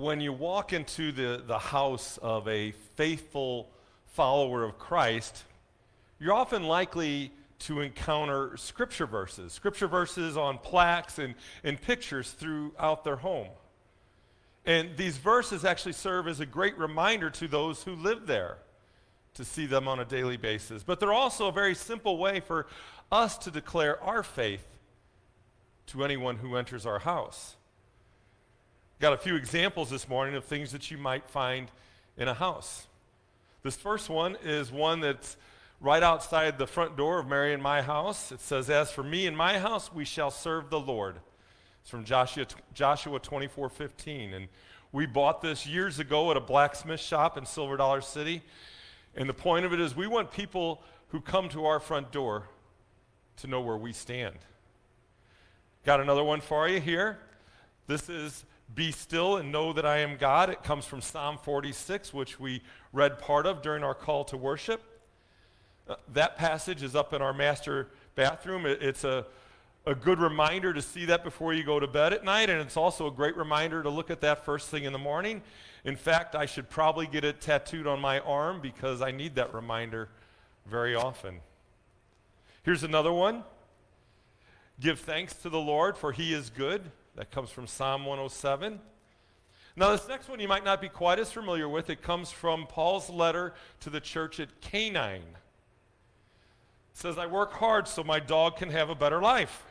when you walk into the, the house of a faithful follower of Christ, you're often likely to encounter scripture verses, scripture verses on plaques and, and pictures throughout their home. And these verses actually serve as a great reminder to those who live there to see them on a daily basis. But they're also a very simple way for us to declare our faith to anyone who enters our house. Got a few examples this morning of things that you might find in a house. This first one is one that's right outside the front door of Mary and my house. It says, As for me and my house, we shall serve the Lord. It's from Joshua, Joshua 24 15. And we bought this years ago at a blacksmith shop in Silver Dollar City. And the point of it is, we want people who come to our front door to know where we stand. Got another one for you here. This is Be Still and Know That I Am God. It comes from Psalm 46, which we read part of during our call to worship. Uh, that passage is up in our master bathroom. It, it's a, a good reminder to see that before you go to bed at night, and it's also a great reminder to look at that first thing in the morning. In fact, I should probably get it tattooed on my arm because I need that reminder very often. Here's another one. Give thanks to the Lord, for he is good. That comes from Psalm 107. Now, this next one you might not be quite as familiar with. It comes from Paul's letter to the church at Canine. It says, I work hard so my dog can have a better life.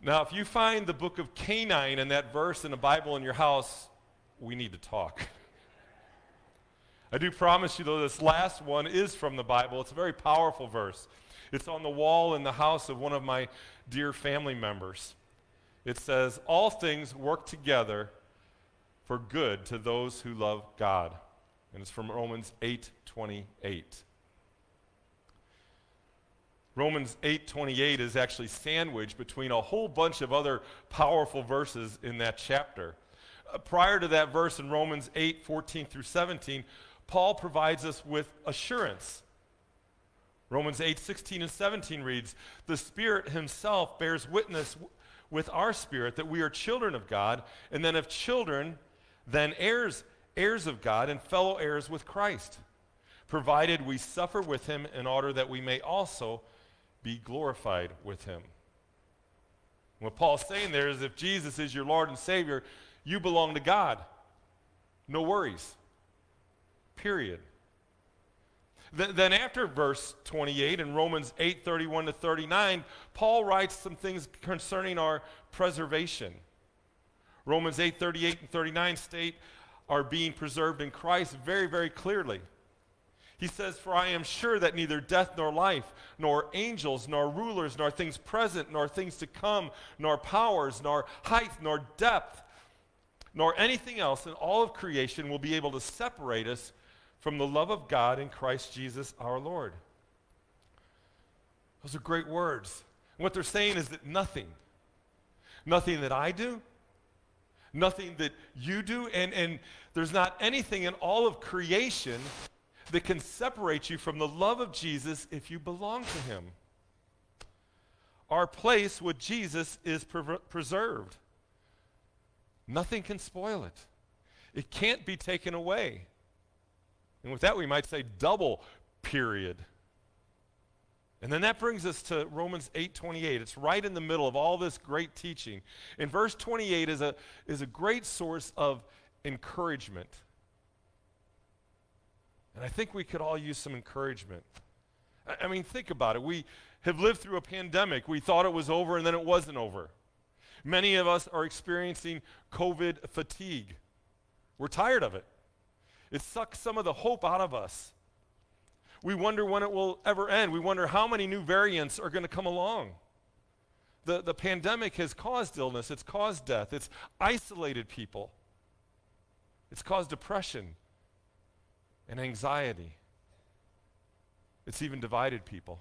Now, if you find the book of Canine and that verse in the Bible in your house, we need to talk. I do promise you, though, this last one is from the Bible. It's a very powerful verse. It's on the wall in the house of one of my dear family members. It says, All things work together for good to those who love God. And it's from Romans 8 28. Romans 8:28 is actually sandwiched between a whole bunch of other powerful verses in that chapter. Uh, prior to that verse in Romans 8:14 through 17, Paul provides us with assurance Romans 8, 16 and 17 reads, The Spirit Himself bears witness with our spirit that we are children of God, and then if children, then heirs, heirs of God, and fellow heirs with Christ, provided we suffer with Him in order that we may also be glorified with Him. What Paul's saying there is if Jesus is your Lord and Savior, you belong to God. No worries. Period. Th- then after verse 28 in Romans 8 31 to 39, Paul writes some things concerning our preservation. Romans 8 38 and 39 state our being preserved in Christ very, very clearly. He says, For I am sure that neither death nor life, nor angels, nor rulers, nor things present, nor things to come, nor powers, nor height, nor depth, nor anything else in all of creation will be able to separate us from the love of God in Christ Jesus our Lord. Those are great words. What they're saying is that nothing, nothing that I do, nothing that you do, and, and there's not anything in all of creation that can separate you from the love of Jesus if you belong to Him. Our place with Jesus is pre- preserved. Nothing can spoil it. It can't be taken away. And with that, we might say double period. And then that brings us to Romans 8:28. It's right in the middle of all this great teaching. And verse 28 is a, is a great source of encouragement. And I think we could all use some encouragement. I, I mean, think about it. We have lived through a pandemic. We thought it was over, and then it wasn't over. Many of us are experiencing COVID fatigue. We're tired of it. It sucks some of the hope out of us. We wonder when it will ever end. We wonder how many new variants are going to come along. The, the pandemic has caused illness, it's caused death, it's isolated people, it's caused depression and anxiety, it's even divided people.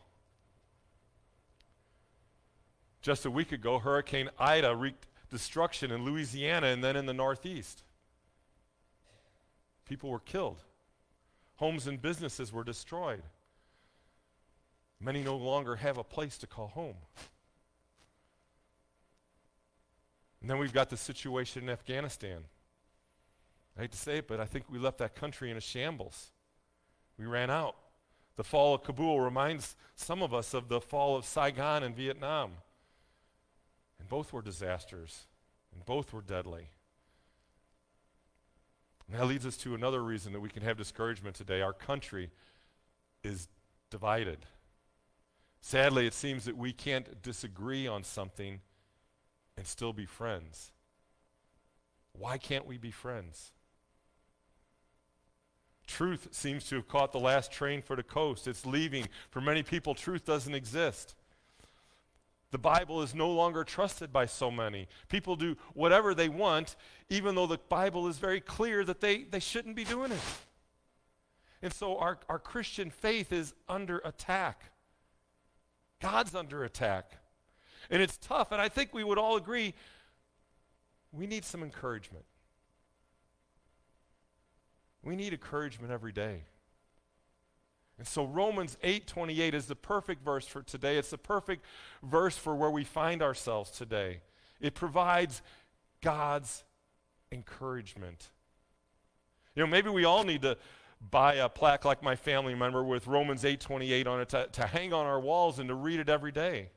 Just a week ago, Hurricane Ida wreaked destruction in Louisiana and then in the Northeast. People were killed. Homes and businesses were destroyed. Many no longer have a place to call home. And then we've got the situation in Afghanistan. I hate to say it, but I think we left that country in a shambles. We ran out. The fall of Kabul reminds some of us of the fall of Saigon in Vietnam. And both were disasters, and both were deadly. And that leads us to another reason that we can have discouragement today. Our country is divided. Sadly, it seems that we can't disagree on something and still be friends. Why can't we be friends? Truth seems to have caught the last train for the coast. It's leaving. For many people, truth doesn't exist. The Bible is no longer trusted by so many. People do whatever they want, even though the Bible is very clear that they, they shouldn't be doing it. And so our, our Christian faith is under attack. God's under attack. And it's tough, and I think we would all agree we need some encouragement. We need encouragement every day. And so Romans 8:28 is the perfect verse for today. It's the perfect verse for where we find ourselves today. It provides God's encouragement. You know, maybe we all need to buy a plaque like my family member with Romans 8:28 on it to, to hang on our walls and to read it every day.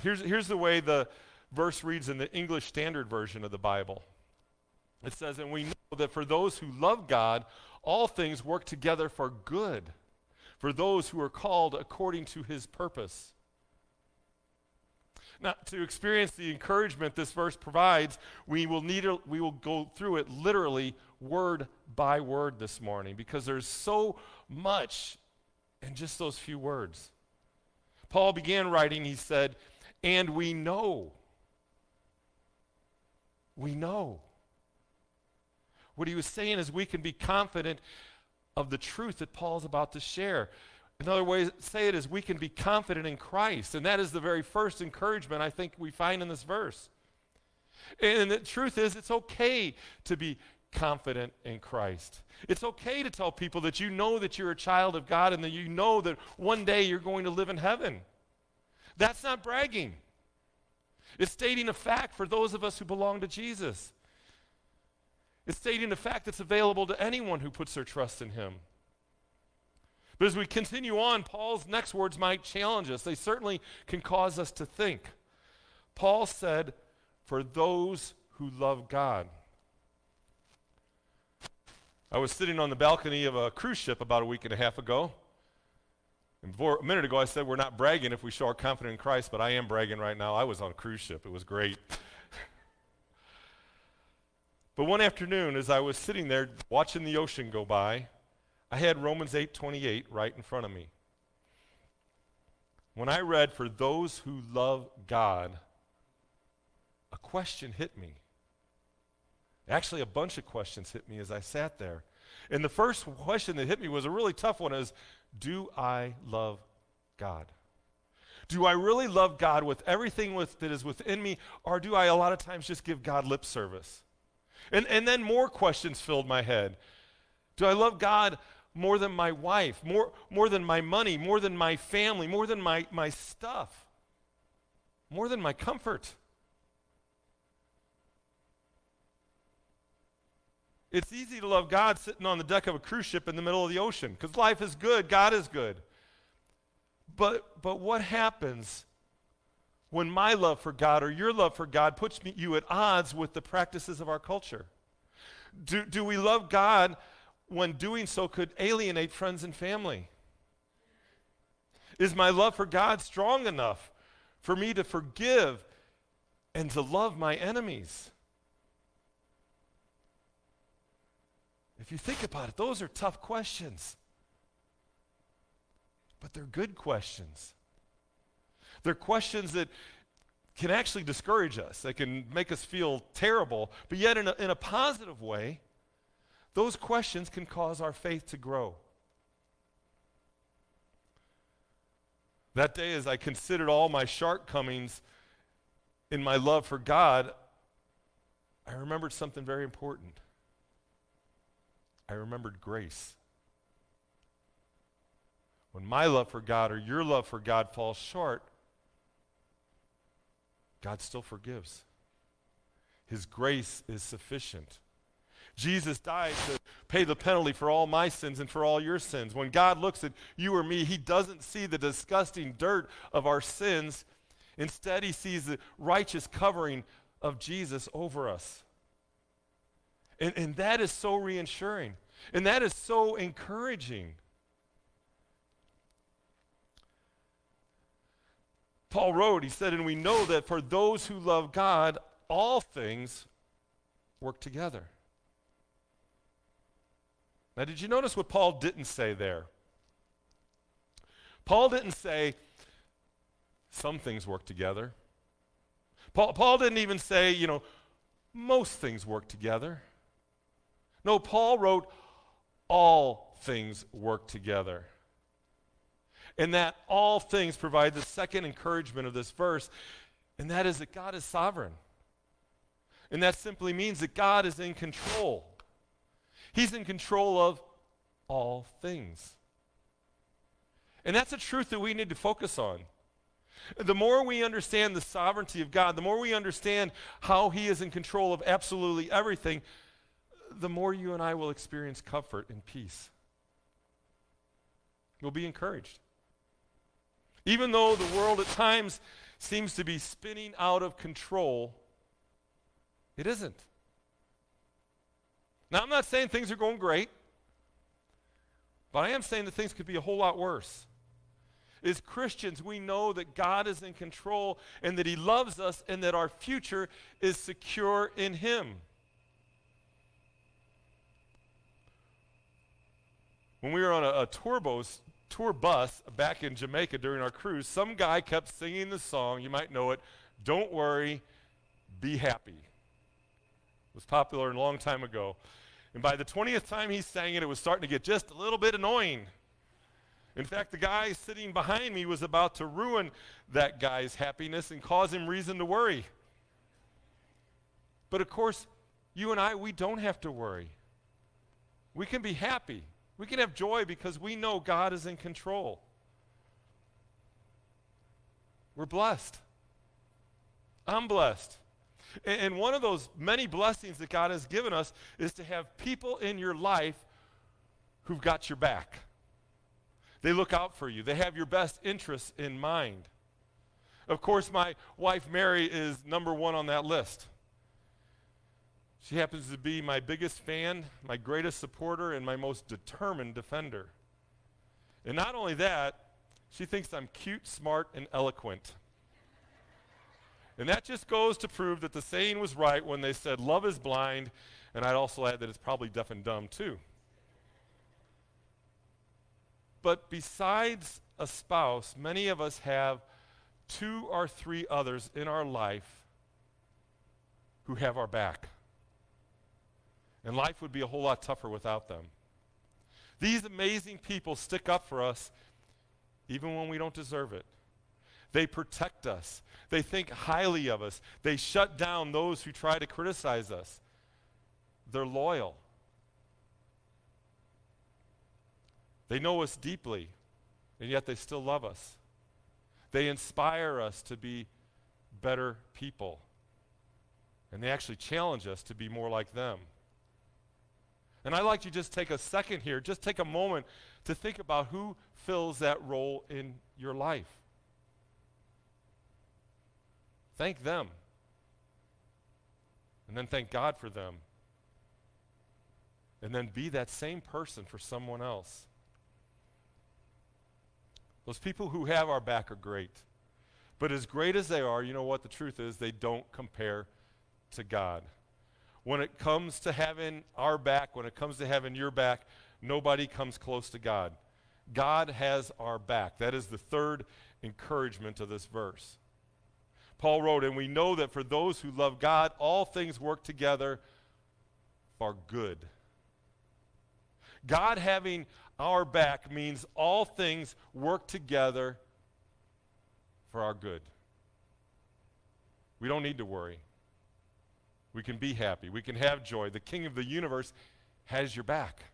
Here's, here's the way the verse reads in the English Standard Version of the Bible. It says, And we know that for those who love God, all things work together for good, for those who are called according to his purpose. Now, to experience the encouragement this verse provides, we will, need a, we will go through it literally word by word this morning because there's so much in just those few words. Paul began writing, he said, And we know. We know. What he was saying is we can be confident of the truth that Paul's about to share. Another way to say it is we can be confident in Christ. And that is the very first encouragement I think we find in this verse. And the truth is, it's okay to be confident in Christ. It's okay to tell people that you know that you're a child of God and that you know that one day you're going to live in heaven. That's not bragging. It's stating a fact for those of us who belong to Jesus. It's stating the fact that's available to anyone who puts their trust in him. But as we continue on, Paul's next words might challenge us. They certainly can cause us to think. Paul said, For those who love God. I was sitting on the balcony of a cruise ship about a week and a half ago. And before, a minute ago, I said we're not bragging if we show our confidence in Christ, but I am bragging right now. I was on a cruise ship. It was great. But one afternoon, as I was sitting there watching the ocean go by, I had Romans 8:28 right in front of me. When I read, "For those who love God," a question hit me. Actually, a bunch of questions hit me as I sat there. And the first question that hit me was a really tough one is, do I love God? Do I really love God with everything with, that is within me, or do I a lot of times just give God lip service? And, and then more questions filled my head. Do I love God more than my wife, more, more than my money, more than my family, more than my, my stuff, more than my comfort? It's easy to love God sitting on the deck of a cruise ship in the middle of the ocean because life is good, God is good. But, but what happens when my love for God or your love for God puts me, you at odds with the practices of our culture? Do, do we love God when doing so could alienate friends and family? Is my love for God strong enough for me to forgive and to love my enemies? If you think about it, those are tough questions. But they're good questions. They're questions that can actually discourage us, they can make us feel terrible, but yet in a, in a positive way, those questions can cause our faith to grow. That day, as I considered all my shortcomings in my love for God, I remembered something very important. I remembered grace. When my love for God or your love for God falls short, God still forgives. His grace is sufficient. Jesus died to pay the penalty for all my sins and for all your sins. When God looks at you or me, He doesn't see the disgusting dirt of our sins. Instead, He sees the righteous covering of Jesus over us. And, and that is so reassuring. And that is so encouraging. Paul wrote, he said, and we know that for those who love God, all things work together. Now, did you notice what Paul didn't say there? Paul didn't say, some things work together. Paul, Paul didn't even say, you know, most things work together. No, Paul wrote, all things work together. And that all things provide the second encouragement of this verse, and that is that God is sovereign. And that simply means that God is in control. He's in control of all things. And that's a truth that we need to focus on. The more we understand the sovereignty of God, the more we understand how He is in control of absolutely everything, the more you and I will experience comfort and peace. We'll be encouraged. Even though the world at times seems to be spinning out of control, it isn't. Now, I'm not saying things are going great, but I am saying that things could be a whole lot worse. As Christians, we know that God is in control and that He loves us and that our future is secure in Him. When we were on a, a tour, bus, tour bus back in Jamaica during our cruise, some guy kept singing the song, you might know it, Don't Worry, Be Happy. It was popular a long time ago. And by the 20th time he sang it, it was starting to get just a little bit annoying. In fact, the guy sitting behind me was about to ruin that guy's happiness and cause him reason to worry. But of course, you and I, we don't have to worry. We can be happy. We can have joy because we know God is in control. We're blessed. I'm blessed. And, one of those many blessings that God has given us is to have people in your life who've got your back. They look out for you, they have your best interests in mind. Of course, my wife Mary is number one on that list. She happens to be my biggest fan, my greatest supporter, and my most determined defender. And not only that, she thinks I'm cute, smart, and eloquent. And that just goes to prove that the saying was right when they said, Love is blind, and I'd also add that it's probably deaf and dumb too. But besides a spouse, many of us have two or three others in our life who have our back. And life would be a whole lot tougher without them. These amazing people stick up for us even when we don't deserve it. They protect us. They think highly of us. They shut down those who try to criticize us. They're loyal. They know us deeply, and yet they still love us. They inspire us to be better people. And they actually challenge us to be more like them. And I'd like you to just take a second here, just take a moment to think about who fills that role in your life. Thank them. And then thank God for them. And then be that same person for someone else. Those people who have our back are great. But as great as they are, you know what the truth is? They don't compare to God. When it comes to having our back, when it comes to having your back, nobody comes close to God. God has our back. That is the third encouragement of this verse. Paul wrote, And we know that for those who love God, all things work together for good. God having our back means all things work together for our good. We don't need to worry. We can be happy. We can have joy. The King of the universe has your back.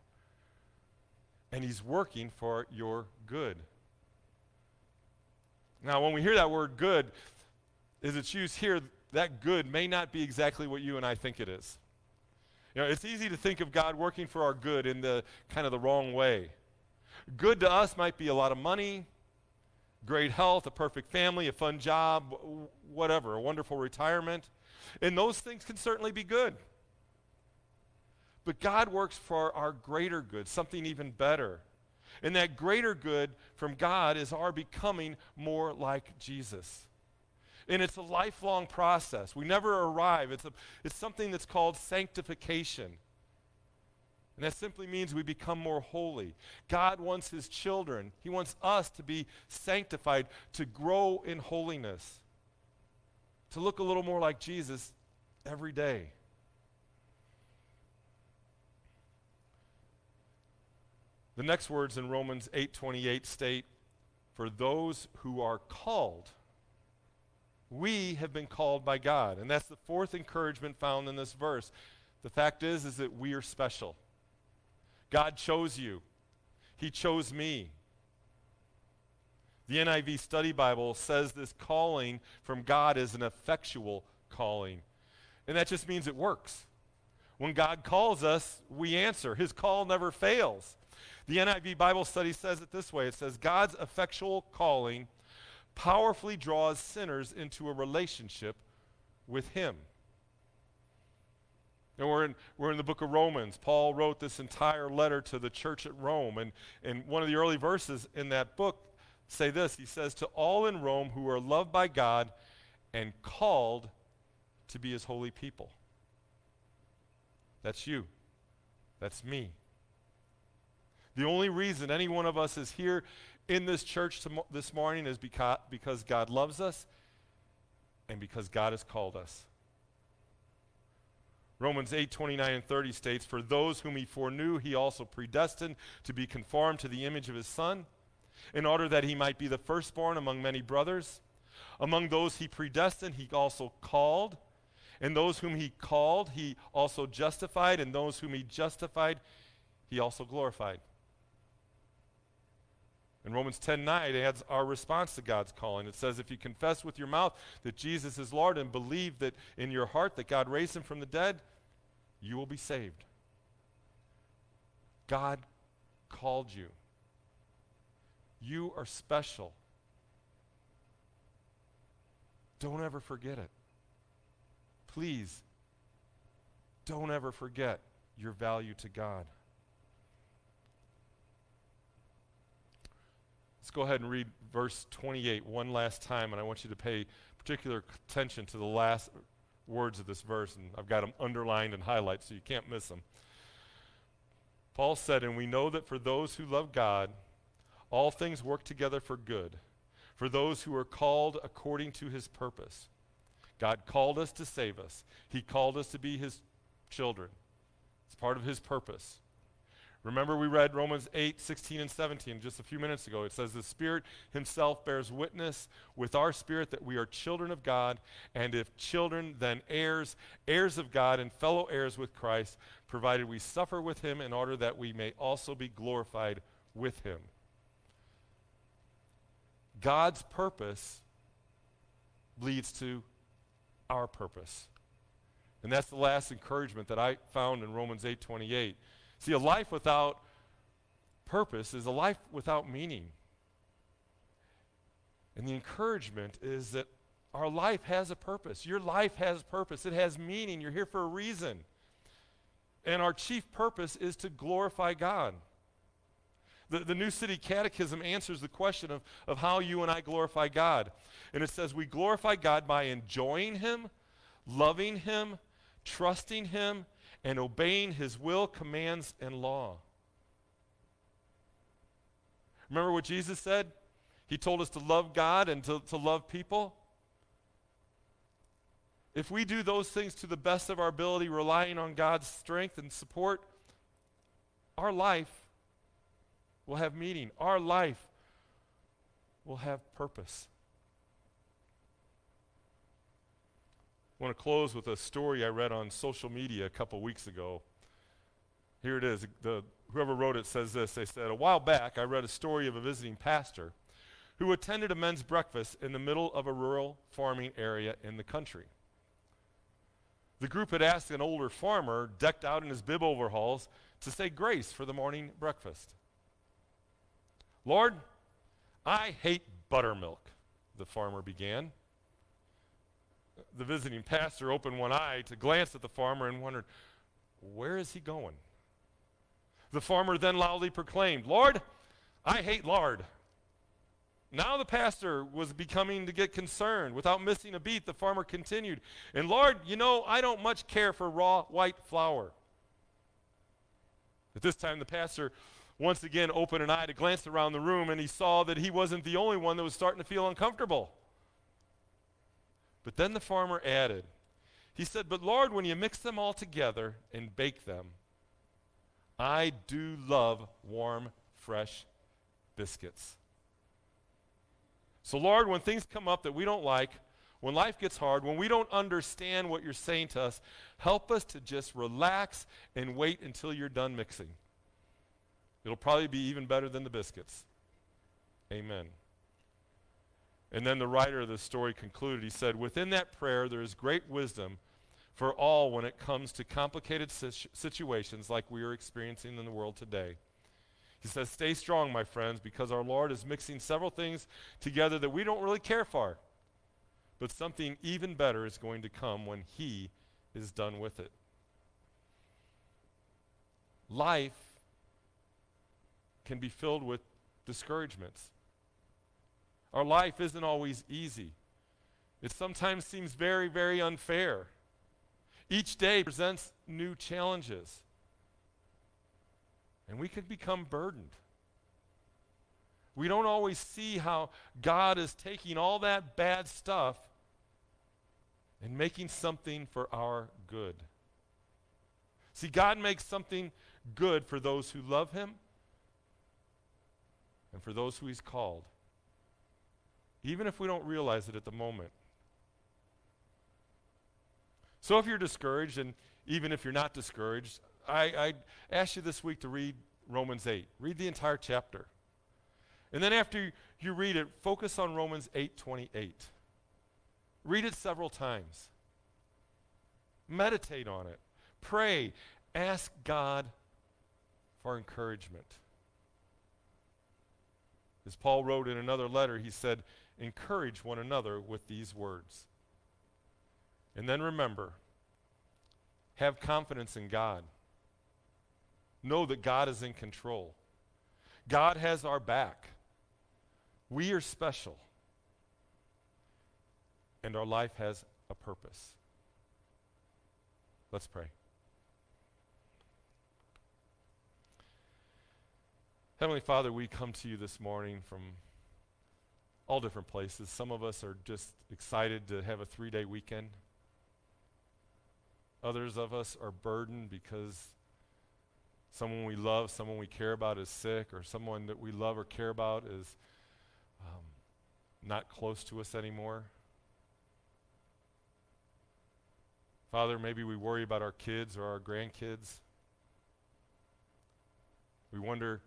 And he's working for your good. Now, when we hear that word good, is it's used here, that good may not be exactly what you and I think it is. You know, it's easy to think of God working for our good in the kind of the wrong way. Good to us might be a lot of money, great health, a perfect family, a fun job, whatever, a wonderful retirement. And those things can certainly be good. But God works for our greater good, something even better. And that greater good from God is our becoming more like Jesus. And it's a lifelong process. We never arrive. It's, a, it's something that's called sanctification. And that simply means we become more holy. God wants his children, he wants us to be sanctified, to grow in holiness, to look a little more like Jesus every day. The next words in Romans 8:28 state, "For those who are called, we have been called by God." And that's the fourth encouragement found in this verse. The fact is is that we are special. God chose you. He chose me. The NIV Study Bible says this calling from God is an effectual calling. And that just means it works. When God calls us, we answer. His call never fails. The NIV Bible study says it this way it says, God's effectual calling powerfully draws sinners into a relationship with Him. And we're in, we're in the book of Romans. Paul wrote this entire letter to the church at Rome. And, and one of the early verses in that book say this He says, To all in Rome who are loved by God and called to be his holy people. That's you. That's me. The only reason any one of us is here in this church this morning is because, because God loves us and because God has called us. Romans 8, 29 and 30 states, For those whom he foreknew, he also predestined to be conformed to the image of his Son, in order that he might be the firstborn among many brothers. Among those he predestined, he also called. And those whom he called, he also justified. And those whom he justified, he also glorified. In Romans 10 9, it adds our response to God's calling. It says, If you confess with your mouth that Jesus is Lord and believe that in your heart that God raised him from the dead, you will be saved. God called you. You are special. Don't ever forget it. Please, don't ever forget your value to God. Let's go ahead and read verse 28 one last time, and I want you to pay particular attention to the last words of this verse, and I've got them underlined and highlighted so you can't miss them. Paul said, And we know that for those who love God, all things work together for good, for those who are called according to his purpose. God called us to save us, he called us to be his children. It's part of his purpose. Remember, we read Romans 8, 16, and 17 just a few minutes ago. It says, The Spirit Himself bears witness with our spirit that we are children of God, and if children, then heirs, heirs of God, and fellow heirs with Christ, provided we suffer with Him in order that we may also be glorified with Him. God's purpose leads to our purpose. And that's the last encouragement that I found in Romans 8 28. See, a life without purpose is a life without meaning. And the encouragement is that our life has a purpose. Your life has purpose, it has meaning. You're here for a reason. And our chief purpose is to glorify God. The, the New City Catechism answers the question of, of how you and I glorify God. And it says, We glorify God by enjoying Him, loving Him, trusting Him, and obeying his will, commands, and law. Remember what Jesus said? He told us to love God and to, to love people. If we do those things to the best of our ability, relying on God's strength and support, our life will have meaning. Our life will have purpose. I want to close with a story I read on social media a couple weeks ago. Here it is. The, whoever wrote it says this. They said, A while back, I read a story of a visiting pastor who attended a men's breakfast in the middle of a rural farming area in the country. The group had asked an older farmer, decked out in his bib overalls, to say grace for the morning breakfast. Lord, I hate buttermilk, the farmer began. The visiting pastor opened one eye to glance at the farmer and wondered, where is he going? The farmer then loudly proclaimed, Lord, I hate lard. Now the pastor was becoming to get concerned. Without missing a beat, the farmer continued, And Lord, you know, I don't much care for raw white flour. At this time, the pastor once again opened an eye to glance around the room, and he saw that he wasn't the only one that was starting to feel uncomfortable. But then the farmer added, He said, But Lord, when you mix them all together and bake them, I do love warm, fresh biscuits. So, Lord, when things come up that we don't like, when life gets hard, when we don't understand what you're saying to us, help us to just relax and wait until you're done mixing. It'll probably be even better than the biscuits. Amen. And then the writer of the story concluded. He said, Within that prayer, there is great wisdom for all when it comes to complicated situ- situations like we are experiencing in the world today. He says, Stay strong, my friends, because our Lord is mixing several things together that we don't really care for. But something even better is going to come when He is done with it. Life can be filled with discouragements. Our life isn't always easy. It sometimes seems very, very unfair. Each day presents new challenges. And we can become burdened. We don't always see how God is taking all that bad stuff and making something for our good. See, God makes something good for those who love Him and for those who He's called, even if we don't realize it at the moment. So if you're discouraged, and even if you're not discouraged, I, I ask you this week to read Romans 8. Read the entire chapter. And then after you read it, focus on Romans 8:28. Read it several times. Meditate on it. Pray. Ask God for encouragement. As Paul wrote in another letter, he said, encourage one another with these words. And then remember, have confidence in God know that God is in control. God has our back. We are special. And our life has a purpose. Let's pray. Heavenly Father, we come to you this morning from all different places. Some of us are just excited to have a three day weekend. Others of us are burdened because someone we love, someone we care about is sick, or someone that we love or care about is um, not close to us anymore. Father, maybe we worry about our kids or our grandkids. We wonder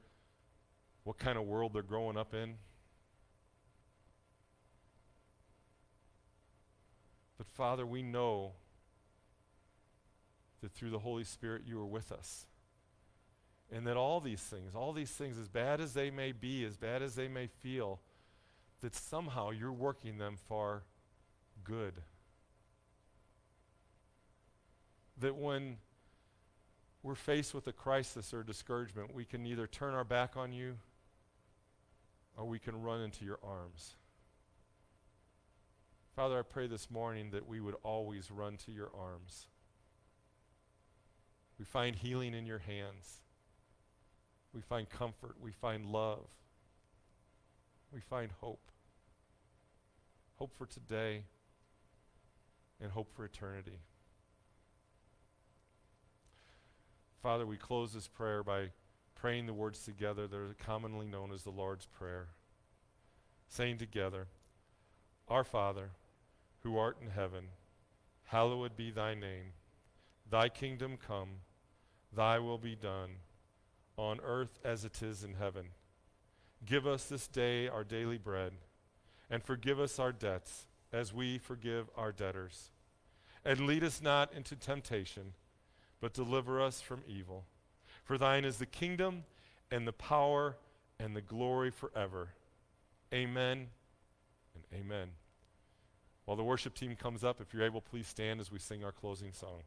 what kind of world they're growing up in. But Father, we know that through the Holy Spirit you are with us. And that all these things, all these things, as bad as they may be, as bad as they may feel, that somehow you're working them for good. That when we're faced with a crisis or discouragement, we can either turn our back on you or we can run into your arms. Father, I pray this morning that we would always run to your arms. We find healing in your hands. We find comfort. We find love. We find hope. Hope for today and hope for eternity. Father, we close this prayer by praying the words together that are commonly known as the Lord's Prayer, saying together, Our Father, who art in heaven, hallowed be thy name. Thy kingdom come, thy will be done on earth as it is in heaven. Give us this day our daily bread, and forgive us our debts as we forgive our debtors. And lead us not into temptation, but deliver us from evil. For thine is the kingdom, and the power, and the glory forever. Amen and amen. While the worship team comes up, if you're able, please stand as we sing our closing song.